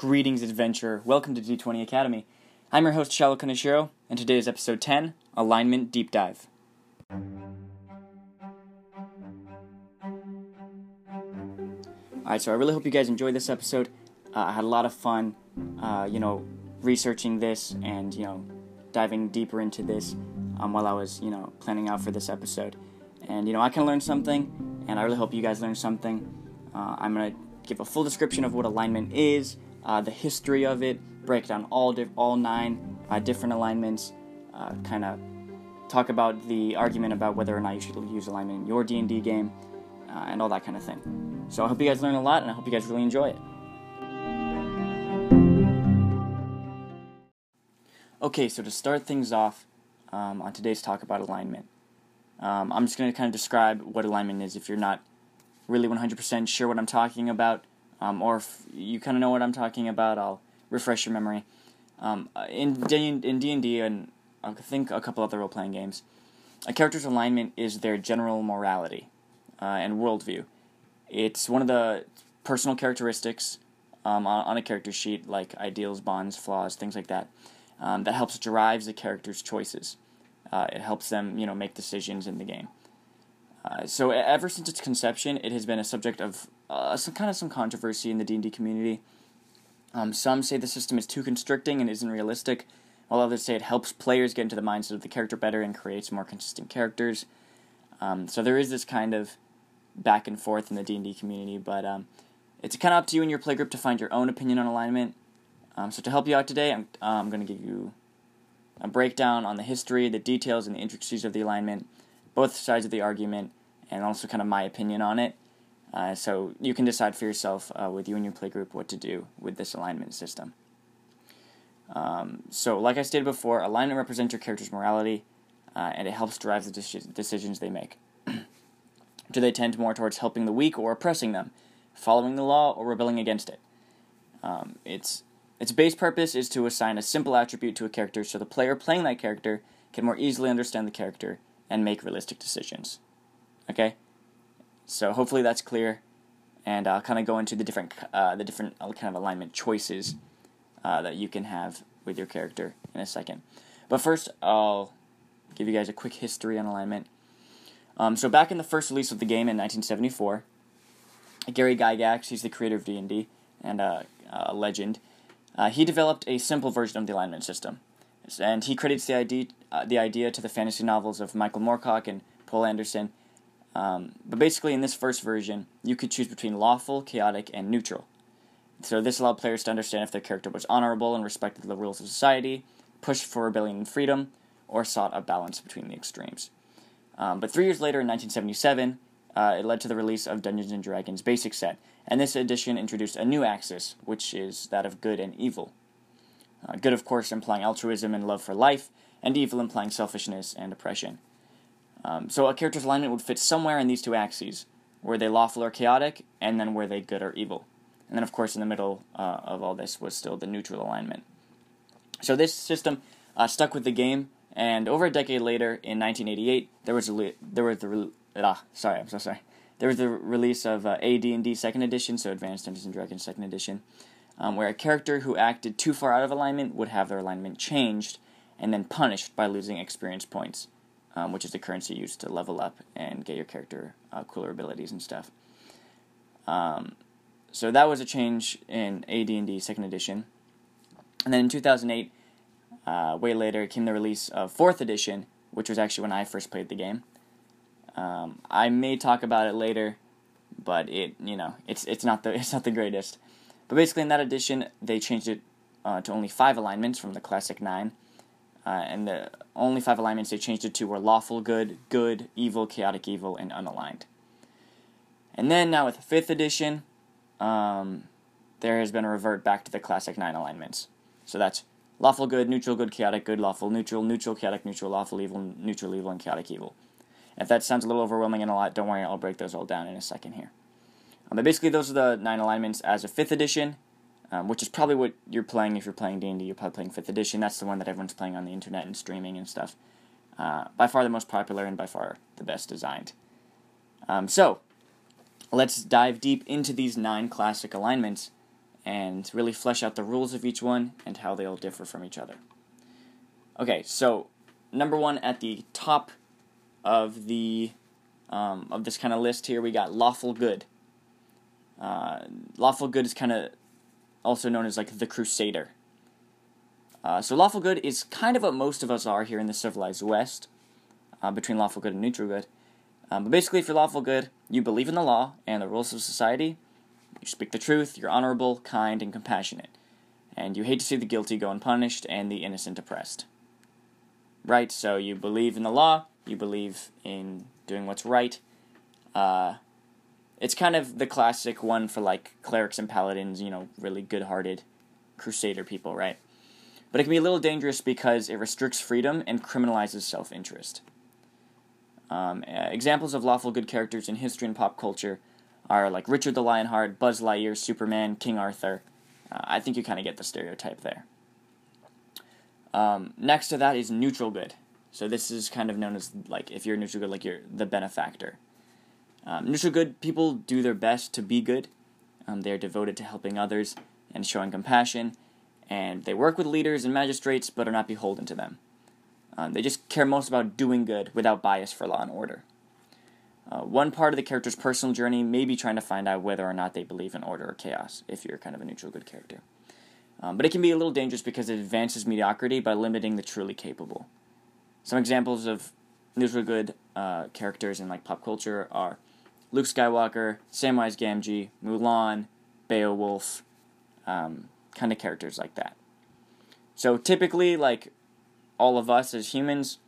Greetings, adventurer. Welcome to D20 Academy. I'm your host, Shallow Kaneshiro, and today is episode 10 Alignment Deep Dive. Alright, so I really hope you guys enjoyed this episode. Uh, I had a lot of fun, uh, you know, researching this and, you know, diving deeper into this um, while I was, you know, planning out for this episode. And, you know, I can learn something, and I really hope you guys learn something. Uh, I'm going to give a full description of what alignment is, uh, the history of it, break down all all nine uh, different alignments, uh, kind of talk about the argument about whether or not you should use alignment in your D&D game, uh, and all that kind of thing. So I hope you guys learn a lot, and I hope you guys really enjoy it. Okay, so to start things off um, on today's talk about alignment, um, I'm just going to kind of describe what alignment is if you're not really 100% sure what I'm talking about, um, or if you kind of know what I'm talking about, I'll refresh your memory. Um, in D in D&D and I think a couple other role-playing games, a character's alignment is their general morality uh, and worldview. It's one of the personal characteristics um, on, on, a character sheet, like ideals, bonds, flaws, things like that, um, that helps drives the character's choices. Uh, it helps them, you know, make decisions in the game. Uh, so ever since its conception, it has been a subject of uh, some kind of some controversy in the D and D community. Um, some say the system is too constricting and isn't realistic, while others say it helps players get into the mindset of the character better and creates more consistent characters. Um, so there is this kind of back and forth in the D and D community, but um, it's kind of up to you and your playgroup to find your own opinion on alignment. Um, so to help you out today, I'm, uh, I'm going to give you a breakdown on the history, the details, and the intricacies of the alignment, both sides of the argument, and also kind of my opinion on it. Uh, so you can decide for yourself uh, with you and your playgroup what to do with this alignment system. Um, so, like I stated before, alignment represents your character's morality, uh, and it helps drive the de- decisions they make. do they tend more towards helping the weak or oppressing them, following the law or rebelling against it? Um, its its base purpose is to assign a simple attribute to a character so the player playing that character can more easily understand the character and make realistic decisions. Okay, so hopefully that's clear, and I'll kind of go into the different uh, the different uh, kind of alignment choices uh, that you can have with your character in a second. But first, I'll give you guys a quick history on alignment. Um, so back in the first release of the game in 1974, Gary Gygax, he's the creator of D&D and uh, a legend, uh, he developed a simple version of the alignment system. And he credits the idea, uh, the idea to the fantasy novels of Michael Moorcock and Poul Anderson, um, but basically, in this first version, you could choose between lawful, chaotic, and neutral. So this allowed players to understand if their character was honorable and respected the rules of society, pushed for rebellion and freedom, or sought a balance between the extremes. Um, but three years later, in 1977, uh, it led to the release of Dungeons and Dragons Basic Set, and this edition introduced a new axis, which is that of good and evil. Uh, good, of course, implying altruism and love for life, and evil implying selfishness and oppression. Um, so a character's alignment would fit somewhere in these two axes. Were they lawful or chaotic, and then were they good or evil? And then, of course, in the middle uh, of all this was still the neutral alignment. So this system uh, stuck with the game, and over a decade later, in 1988, there was a le- there was the re- ah sorry I'm so sorry there was the release of uh, AD&D Second Edition, so Advanced Dungeons and Dragons Second Edition, um, where a character who acted too far out of alignment would have their alignment changed and then punished by losing experience points um, which is the currency used to level up and get your character uh, cooler abilities and stuff. Um, so that was a change in AD&D Second Edition, and then in 2008, uh, way later, came the release of Fourth Edition, which was actually when I first played the game. Um, I may talk about it later, but it you know it's it's not the it's not the greatest. But basically, in that edition, they changed it uh, to only five alignments from the classic nine uh, and the only five alignments they changed it to were lawful good, good, evil, chaotic evil, and unaligned. And then now with the fifth edition, um, there has been a revert back to the classic nine alignments. So that's lawful good, neutral good, chaotic good, lawful neutral, neutral chaotic neutral, lawful evil, neutral evil, and chaotic evil. If that sounds a little overwhelming and a lot, don't worry, I'll break those all down in a second here. Um, but basically, those are the nine alignments as a fifth edition um, which is probably what you're playing if you're playing D&D. You're probably playing 5th edition. That's the one that everyone's playing on the internet and streaming and stuff. Uh, by far the most popular and by far the best designed. Um, so, let's dive deep into these nine classic alignments and really flesh out the rules of each one and how they all differ from each other. Okay, so number one at the top of the um, of this kind of list here, we got lawful good. Uh, lawful good is kind of also known as like the crusader. Uh, so lawful good is kind of what most of us are here in the civilized West, uh, between lawful good and neutral good. Um, but basically, if you're lawful good, you believe in the law and the rules of society. You speak the truth. You're honorable, kind, and compassionate, and you hate to see the guilty go unpunished and the innocent oppressed. Right. So you believe in the law. You believe in doing what's right. Uh, it's kind of the classic one for like clerics and paladins. You know, really good-hearted crusader people, right? But it can be a little dangerous because it restricts freedom and criminalizes self interest. Um, uh, examples of lawful good characters in history and pop culture are like Richard the Lionheart, Buzz Lightyear, Superman, King Arthur. Uh, I think you kind of get the stereotype there. Um, next to that is neutral good. So this is kind of known as like if you're neutral good, like you're the benefactor. Um, neutral good people do their best to be good. Um, they are devoted to helping others and showing compassion, and they work with leaders and magistrates but are not beholden to them. Um, they just care most about doing good without bias for law and order. Uh, one part of the character's personal journey may be trying to find out whether or not they believe in order or chaos, if you're kind of a neutral good character. Um, but it can be a little dangerous because it advances mediocrity by limiting the truly capable. Some examples of neutral good uh, characters in like pop culture are Luke Skywalker, Samwise Gamgee, Mulan, Beowulf, um, kind of characters like that. So typically, like all of us as humans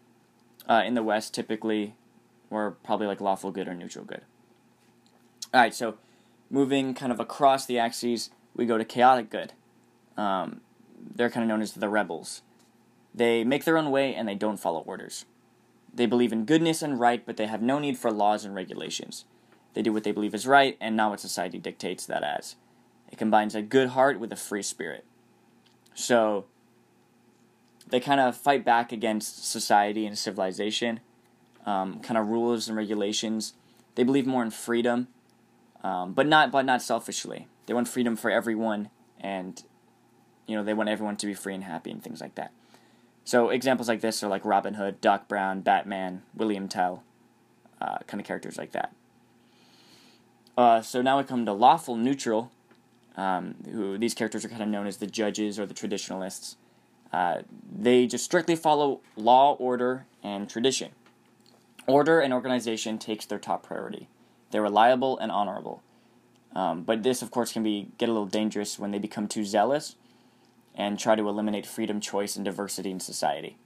uh, in the West, typically we're probably like lawful good or neutral good. All right, so moving kind of across the axes, we go to chaotic good. Um, they're kind of known as the rebels. They make their own way and they don't follow orders. They believe in goodness and right, but they have no need for laws and regulations. They do what they believe is right and not what society dictates that as. It combines a good heart with a free spirit. So they kind of fight back against society and civilization, um, kind of rules and regulations. They believe more in freedom, um, but not but not selfishly. They want freedom for everyone, and you know they want everyone to be free and happy and things like that. So examples like this are like Robin Hood, Doc Brown, Batman, William Tell, uh, kind of characters like that. Uh, so now we come to lawful neutral, um, who these characters are kind of known as the judges or the traditionalists. Uh, they just strictly follow law, order, and tradition. Order and organization takes their top priority. They're reliable and honorable. Um, but this, of course, can be get a little dangerous when they become too zealous and try to eliminate freedom, choice, and diversity in society.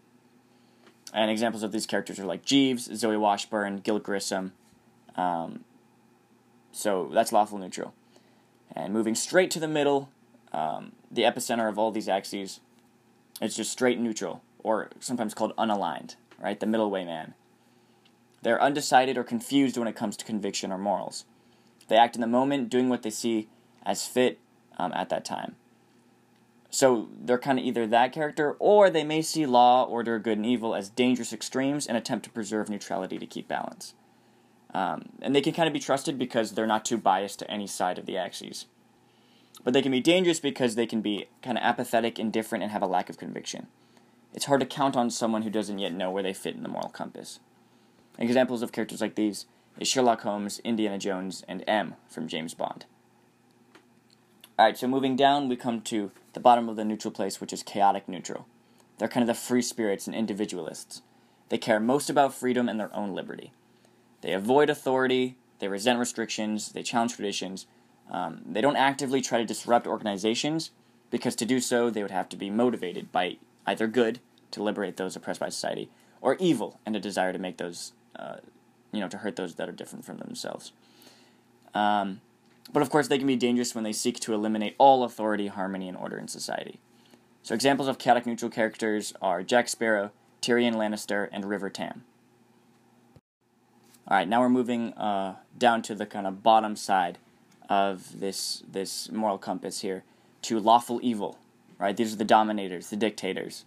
And examples of these characters are like Jeeves, Zoe Washburn, Gil Grissom. Um, so that's lawful neutral. And moving straight to the middle, um, the epicenter of all these axes, it's just straight neutral, or sometimes called unaligned, right? The middle way man. They're undecided or confused when it comes to conviction or morals. They act in the moment, doing what they see as fit um, at that time. So they're kind of either that character, or they may see law, order, good, and evil as dangerous extremes and attempt to preserve neutrality to keep balance. Um, and they can kind of be trusted because they're not too biased to any side of the axes. But they can be dangerous because they can be kind of apathetic, indifferent, and have a lack of conviction. It's hard to count on someone who doesn't yet know where they fit in the moral compass. Examples of characters like these is Sherlock Holmes, Indiana Jones, and M from James Bond. Alright, so moving down, we come to the bottom of the neutral place, which is chaotic neutral. They're kind of the free spirits and individualists. They care most about freedom and their own liberty. They avoid authority, they resent restrictions, they challenge traditions. Um, they don't actively try to disrupt organizations because to do so, they would have to be motivated by either good to liberate those oppressed by society or evil and a desire to make those, uh, you know, to hurt those that are different from themselves. Um, but of course, they can be dangerous when they seek to eliminate all authority, harmony, and order in society. So, examples of chaotic neutral characters are Jack Sparrow, Tyrion Lannister, and River Tam. All right, now we're moving uh, down to the kind of bottom side of this this moral compass here to lawful evil. Right, these are the dominators, the dictators.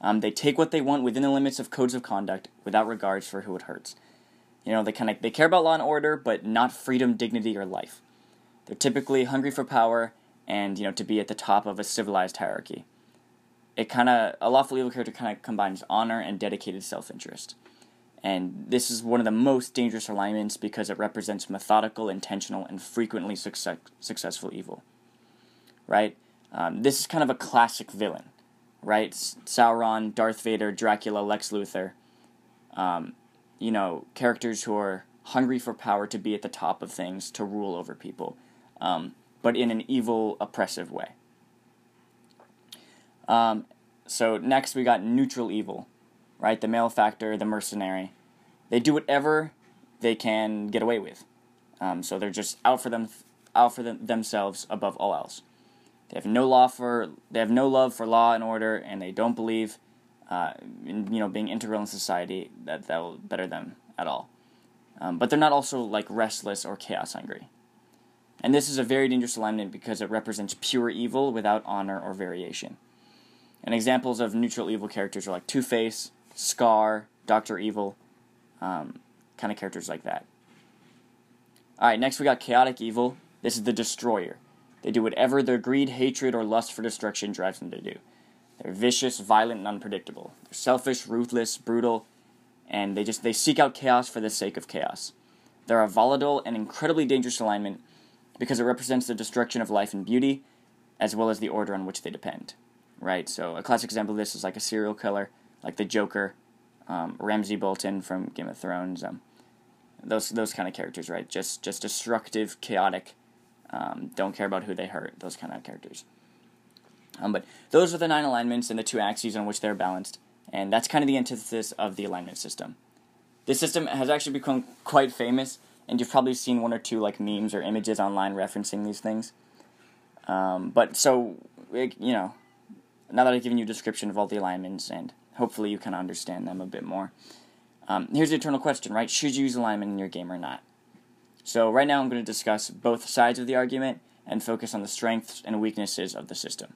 Um, they take what they want within the limits of codes of conduct, without regards for who it hurts. You know, they kind of they care about law and order, but not freedom, dignity, or life. They're typically hungry for power and you know to be at the top of a civilized hierarchy. It kind of a lawful evil character kind of combines honor and dedicated self-interest. And this is one of the most dangerous alignments because it represents methodical, intentional, and frequently success- successful evil. Right? Um, this is kind of a classic villain, right? Sauron, Darth Vader, Dracula, Lex Luthor. Um, you know, characters who are hungry for power to be at the top of things, to rule over people, um, but in an evil, oppressive way. Um, so next we got neutral evil, right? The malefactor, the mercenary. They do whatever they can get away with. Um, so they're just out for them, out for them, themselves above all else. They have no law for, they have no love for law and order, and they don't believe, uh, in, you know, being integral in society that that will better them at all. Um, but they're not also like restless or chaos hungry. And this is a very dangerous alignment because it represents pure evil without honor or variation. And examples of neutral evil characters are like Two Face, Scar, Doctor Evil, um, kind of characters like that. All right, next we got chaotic evil. This is the destroyer. They do whatever their greed, hatred, or lust for destruction drives them to do. They're vicious, violent, and unpredictable. They're selfish, ruthless, brutal, and they just they seek out chaos for the sake of chaos. They're a volatile and incredibly dangerous alignment because it represents the destruction of life and beauty, as well as the order on which they depend. Right. So a classic example of this is like a serial killer, like the Joker, um, Ramsay Bolton from Game of Thrones. Um, those those kind of characters, right? Just just destructive, chaotic. Um, don't care about who they hurt. Those kind of characters. Um, but those are the nine alignments and the two axes on which they're balanced, and that's kind of the antithesis of the alignment system. This system has actually become quite famous, and you've probably seen one or two like memes or images online referencing these things. Um, but so, it, you know, now that I've given you a description of all the alignments, and hopefully you can understand them a bit more. Um, here's the eternal question, right? Should you use alignment in your game or not? So right now I'm going to discuss both sides of the argument and focus on the strengths and weaknesses of the system.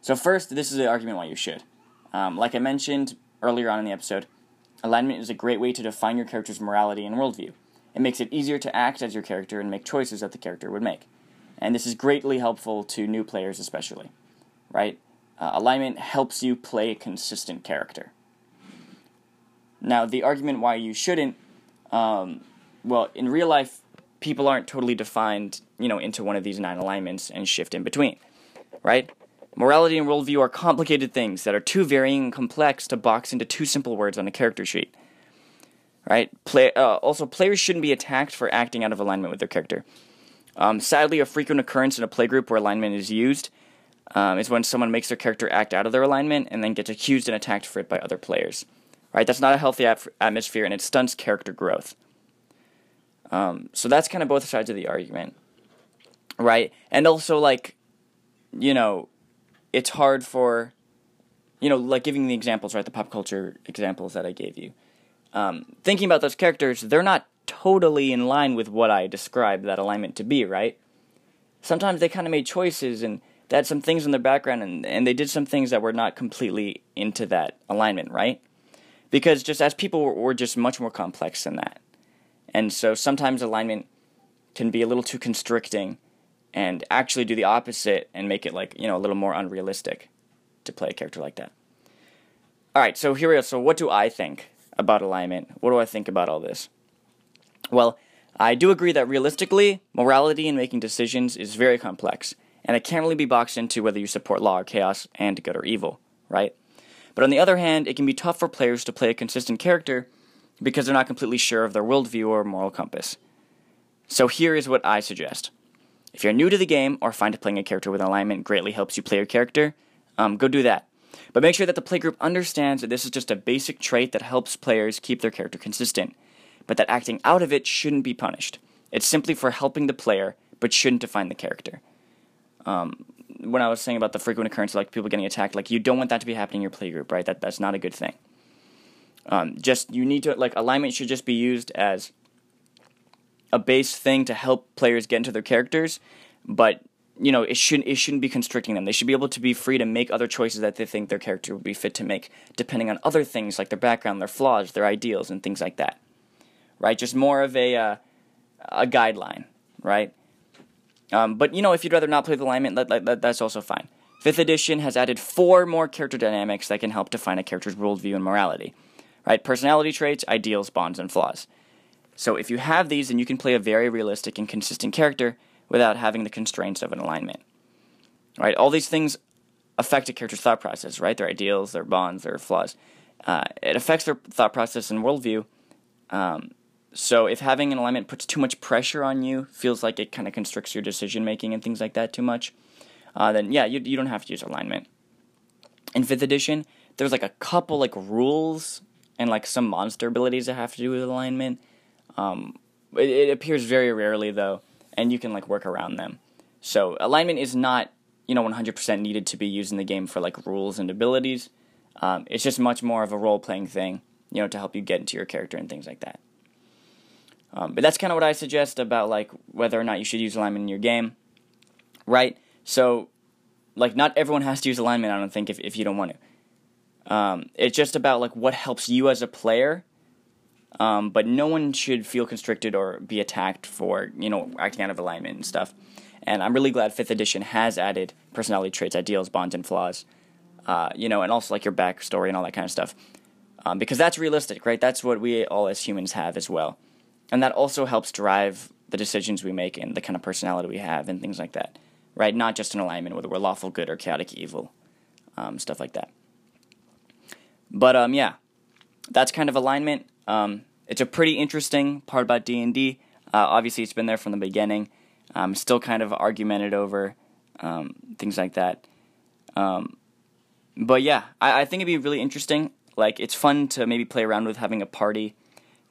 So first, this is the argument why you should. Um, like I mentioned earlier on in the episode, alignment is a great way to define your character's morality and worldview. It makes it easier to act as your character and make choices that the character would make. And this is greatly helpful to new players, especially. Right? Uh, alignment helps you play a consistent character. Now, the argument why you shouldn't, um, well, in real life, people aren't totally defined, you know, into one of these nine alignments and shift in between, right? Morality and worldview are complicated things that are too varying and complex to box into two simple words on a character sheet. Right? Play, uh, also, players shouldn't be attacked for acting out of alignment with their character. Um, sadly, a frequent occurrence in a playgroup where alignment is used um, is when someone makes their character act out of their alignment and then gets accused and attacked for it by other players. Right? That's not a healthy atmosphere and it stunts character growth. Um, so that's kind of both sides of the argument. Right? And also, like, you know, it's hard for, you know, like giving the examples, right? The pop culture examples that I gave you. Um, thinking about those characters, they're not totally in line with what I described that alignment to be, right? Sometimes they kind of made choices and they had some things in their background and, and they did some things that were not completely into that alignment, right? Because just as people were, just much more complex than that. And so sometimes alignment can be a little too constricting and actually do the opposite and make it like you know a little more unrealistic to play a character like that. All right, so here we go. So what do I think about alignment? What do I think about all this? Well, I do agree that realistically, morality in making decisions is very complex, and it can't really be boxed into whether you support law or chaos and good or evil, right? But on the other hand, it can be tough for players to play a consistent character because they're not completely sure of their worldview or moral compass. So here is what I suggest. If you're new to the game or find playing a character with alignment greatly helps you play your character, um, go do that. But make sure that the playgroup understands that this is just a basic trait that helps players keep their character consistent, but that acting out of it shouldn't be punished. It's simply for helping the player, but shouldn't define the character. Um, when I was saying about the frequent occurrence of like people getting attacked, like you don't want that to be happening in your playgroup, right? That that's not a good thing. Um, just you need to like alignment should just be used as a base thing to help players get into their characters, but you know it shouldn't it shouldn't be constricting them. They should be able to be free to make other choices that they think their character would be fit to make, depending on other things like their background, their flaws, their ideals, and things like that. Right? Just more of a uh, a guideline, right? Um, but you know, if you'd rather not play with alignment, that, that, that's also fine. Fifth edition has added four more character dynamics that can help define a character's worldview and morality. Right? Personality traits, ideals, bonds, and flaws. So if you have these, then you can play a very realistic and consistent character without having the constraints of an alignment. Right? All these things affect a character's thought process, right? Their ideals, their bonds, their flaws. Uh, it affects their thought process and worldview. Um, so if having an alignment puts too much pressure on you, feels like it kind of constricts your decision making and things like that too much, uh, then yeah, you, you don't have to use alignment. In 5th edition, there's like a couple like rules and like some monster abilities that have to do with alignment. Um, it, it appears very rarely though, and you can like work around them. So alignment is not you know 100% needed to be used in the game for like rules and abilities. Um, it's just much more of a role playing thing, you know, to help you get into your character and things like that. Um, but that's kind of what I suggest about like whether or not you should use alignment in your game, right? So, like, not everyone has to use alignment. I don't think if if you don't want to. Um, it's just about like what helps you as a player. Um, but no one should feel constricted or be attacked for you know acting out of alignment and stuff. And I'm really glad Fifth Edition has added personality traits, ideals, bonds, and flaws. Uh, you know, and also like your backstory and all that kind of stuff, um, because that's realistic, right? That's what we all as humans have as well and that also helps drive the decisions we make and the kind of personality we have and things like that, right? Not just an alignment whether we're lawful good or chaotic evil, um, stuff like that. But um, yeah, that's kind of alignment. Um, it's a pretty interesting part about D and D. Uh, obviously, it's been there from the beginning. Um, still kind of argumented over um, things like that. Um, but yeah, I, I think it'd be really interesting. Like, it's fun to maybe play around with having a party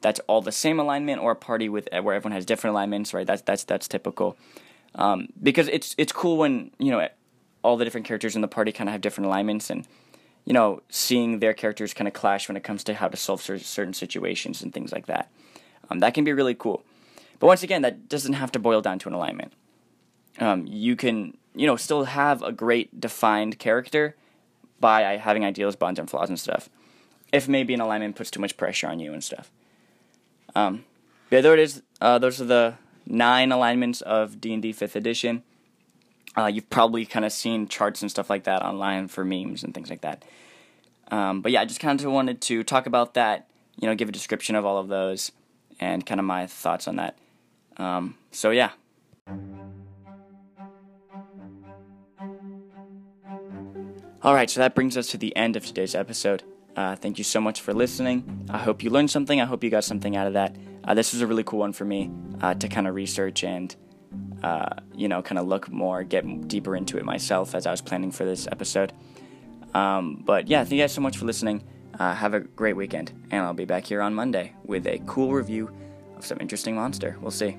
that's all the same alignment or a party with where everyone has different alignments, right? That's that's that's typical. Um, because it's it's cool when you know all the different characters in the party kind of have different alignments and you know seeing their characters kind of clash when it comes to how to solve certain situations and things like that. Um, that can be really cool. But once again, that doesn't have to boil down to an alignment. Um, you can you know still have a great defined character by having ideals, bonds, and flaws and stuff. If maybe an alignment puts too much pressure on you and stuff. Um, yeah, there it is. Uh, those are the nine alignments of D&D 5th edition. Uh, you've probably kind of seen charts and stuff like that online for memes and things like that. Um, but yeah, I just kind of wanted to talk about that, you know, give a description of all of those and kind of my thoughts on that. Um, so yeah. Alright, so that brings us to the end of today's episode. Uh, thank you so much for listening. I hope you learned something. I hope you got something out of that. Uh, this was a really cool one for me uh, to kind of research and, uh, you know, kind of look more, get deeper into it myself as I was planning for this episode. Um, but yeah, thank you guys so much for listening. Uh, have a great weekend, and I'll be back here on Monday with a cool review of some interesting monster. We'll see.